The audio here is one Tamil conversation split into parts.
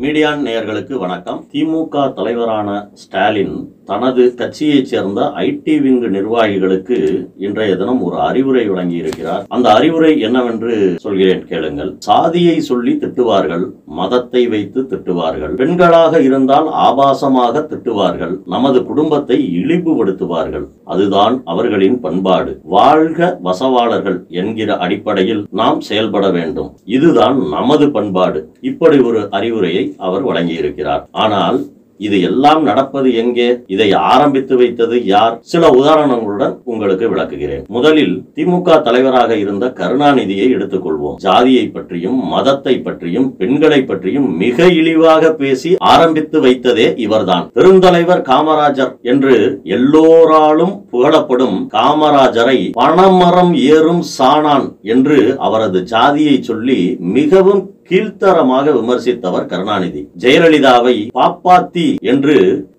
மீடியான் நேயர்களுக்கு வணக்கம். திமுக தலைவரான ஸ்டாலின் தனது கட்சியைச் சேர்ந்த ஐடி விங் நிர்வாகிகளுக்கு இன்றைய தினம் ஒரு அறிவுரை வழங்கியிருக்கிறார். அந்த அறிவுரை என்னவென்று சொல்கிறேன் கேளுங்கள். சாதியை சொல்லி திட்டுவார்கள் மதத்தை வைத்து திட்டுவார்கள். பெண்களாக இருந்தால் ஆபாசமாக திட்டுவார்கள் நமது குடும்பத்தை இழிவுபடுத்துவார்கள். அதுதான் அவர்களின் பண்பாடு. வாழ்க வசவாளர்கள் என்கிற அடிப்படையில் நாம் செயல்பட வேண்டும். இதுதான் நமது பண்பாடு. இப்படி ஒரு அறிவுரையை அவர் வழங்கியிருக்கிறார். ஆனால் இது எல்லாம் நடப்பது எங்கே? இதை ஆரம்பித்து வைத்தது யார்? சில உதாரணங்களுடன் உங்களுக்கு விளக்குகிறேன். முதலில் திமுக தலைவராக இருந்த கருணாநிதியை எடுத்துக்கொள்வோம். ஜாதியை பற்றியும் மதத்தை பற்றியும் பெண்களை பற்றியும் மிக இழிவாக பேசி ஆரம்பித்து வைத்ததே இவர்தான். பெருந்தலைவர் காமராஜர் என்று எல்லோராலும் புகழப்படும் காமராஜரை பணமரம் ஏறும் சாணான் என்று அவரது ஜாதியை சொல்லி மிகவும் கீழ்த்தரமாக விமர்சித்தவர் கருணாநிதி. ஜெயலலிதாவை பாப்பாத்தி என்று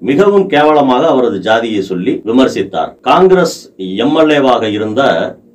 மிகவும் கேவலமாக அவரது ஜாதியை சொல்லி விமர்சித்தார். காங்கிரஸ் எம்எல்ஏவாக இருந்த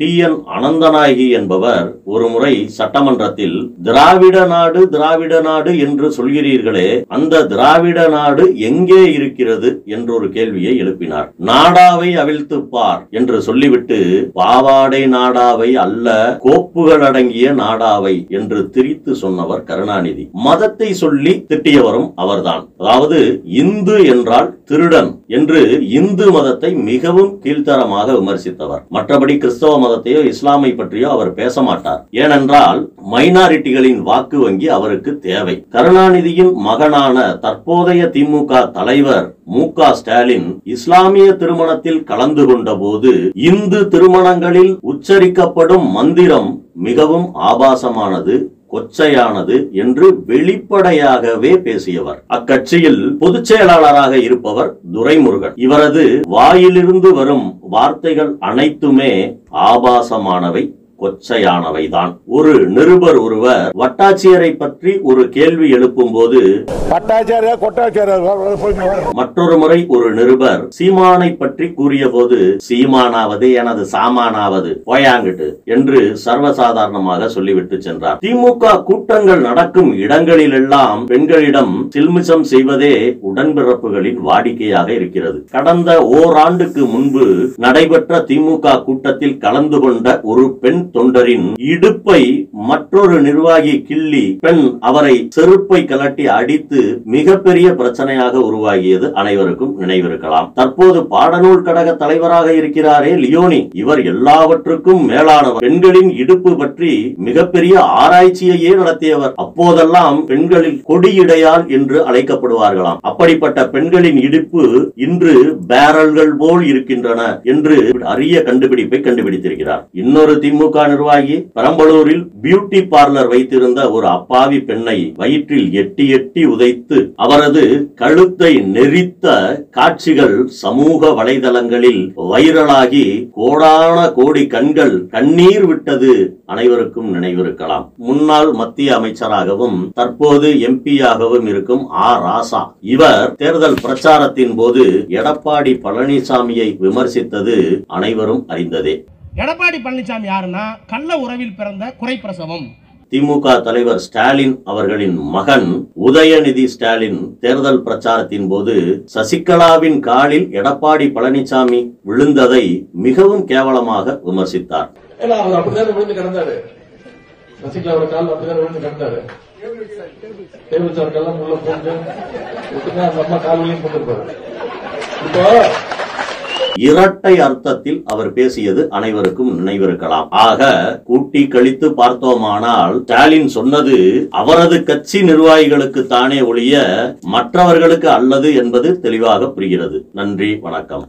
டி என் அனந்தநாயகி என்பவர் ஒரு முறை சட்டமன்றத்தில் திராவிட நாடு திராவிட நாடு என்று சொல்கிறீர்களே அந்த திராவிட நாடு எங்கே இருக்கிறது என்று கேள்வியை எழுப்பினார். நாடாவை அவிழ்த்து பார் என்று சொல்லிவிட்டு பாவாடை நாடாவை அல்ல கோப்புகள் அடங்கிய நாடாவை என்று திரித்து சொன்னவர் கருணாநிதி. மதத்தை சொல்லி திட்டியவரும் அவர்தான். அதாவது இந்து என்றால் திருடன் என்று இந்து மதத்தை மிகவும் கீழ்த்தரமாக விமர்சித்தவர். மற்றபடி கிறிஸ்தவ மதத்தையோ இஸ்லாமை பற்றியோ அவர் பேச மாட்டார். ஏனென்றால் மைனாரிட்டிகளின் வாக்கு வங்கி அவருக்கு தேவை. கருணாநிதியின் மகனான தற்போதைய திமுக தலைவர் மு க ஸ்டாலின் இஸ்லாமிய திருமணத்தில் கலந்து கொண்ட போது இந்து திருமணங்களில் உச்சரிக்கப்படும் மந்திரம் மிகவும் ஆபாசமானது. கொச்சையானது என்று வெளிப்படையாகவே பேசியவர். அக்கட்சியில் பொதுச் செயலாளராக இருப்பவர் துரைமுருகன். இவரது வாயிலிருந்து வரும் வார்த்தைகள் அனைத்துமே ஆபாசமானவை. கொச்சையானவைதான். ஒரு நிருபர் ஒருவர் வட்டாட்சியரை பற்றி ஒரு கேள்வி எழுப்பும் போது மற்றொரு முறை ஒரு நிருபர் சீமானை பற்றி கூறிய போது சீமானாவது எனது சாமானாவது போயாங்கிட்டு என்று சர்வசாதாரணமாக சொல்லிவிட்டு சென்றார். திமுக கூட்டங்கள் நடக்கும் இடங்களிலெல்லாம் பெண்களிடம் சில்மிசம் செய்வதே உடன்பிறப்புகளின் வாடிக்கையாக இருக்கிறது. கடந்த ஓராண்டுக்கு முன்பு நடைபெற்ற திமுக கூட்டத்தில் கலந்து கொண்ட ஒரு பெண் தொண்டரின் இடுப்பை மற்றொரு நிர்வாகி கிள்ளி பெண் அவரை செருப்பை கலட்டி அடித்து மிகப்பெரிய பிரச்சனையாக உருவாகியது அனைவருக்கும் நினைவிருக்கலாம். தற்போது பாடநூல் கழக தலைவராக இருக்கிறாரே லியோனி. இவர் எல்லாவற்றுக்கும் மேலானவர். பெண்களின் இடுப்பு பற்றி மிகப்பெரிய ஆராய்ச்சியையே நடத்தியவர். அப்போதெல்லாம் பெண்களில் கொடியிடையால் என்று அழைக்கப்படுவார்களாம். அப்படிப்பட்ட பெண்களின் இடுப்பு இன்று பேரல்கள் போல் இருக்கின்றன என்று அரிய கண்டுபிடிப்பை கண்டுபிடித்திருக்கிறார். இன்னொரு திமுக நிர்வாகி பெரம்பலூரில் பியூட்டி பார்லர் வைத்திருந்த ஒரு அப்பாவி பெண்ணை வயிற்றில் எட்டி எட்டி உதைத்து அவரது கழுத்தை நெரித்த காட்சிகள் சமூக வலைதளங்களில் வைரலாகி கோடான கோடி கண்கள் கண்ணீர் விட்டது அனைவருக்கும் நினைவிருக்கலாம். முன்னாள் மத்திய அமைச்சராகவும் தற்போது எம்பியாகவும் இருக்கும் ஆ. ராசா. இவர் தேர்தல் பிரச்சாரத்தின் போது எடப்பாடி பழனிசாமியை விமர்சித்தது அனைவரும் அறிந்ததே. எடப்பாடி பழனிசாமி யாருன்னா கள்ள உறவில் பிறந்த குறைப்பிரசவம். திமுக தலைவர் ஸ்டாலின் அவர்களின் மகன் உதயநிதி ஸ்டாலின் தேர்தல் பிரச்சாரத்தின் போது சசிகலாவின் காலில் எடப்பாடி பழனிசாமி விழுந்ததை மிகவும் கேவலமாக விமர்சித்தார். ஏன்னா இரட்டை அர்த்தத்தில் அவர் பேசியது அனைவருக்கும் நினைவிருக்கலாம். ஆக கூட்டி கழித்து பார்த்தோமானால் ஸ்டாலின் சொன்னது அவரது கட்சி நிர்வாகிகளுக்கு தானே ஒழிய மற்றவர்களுக்கு அல்லது என்பது தெளிவாக புரிகிறது. நன்றி வணக்கம்.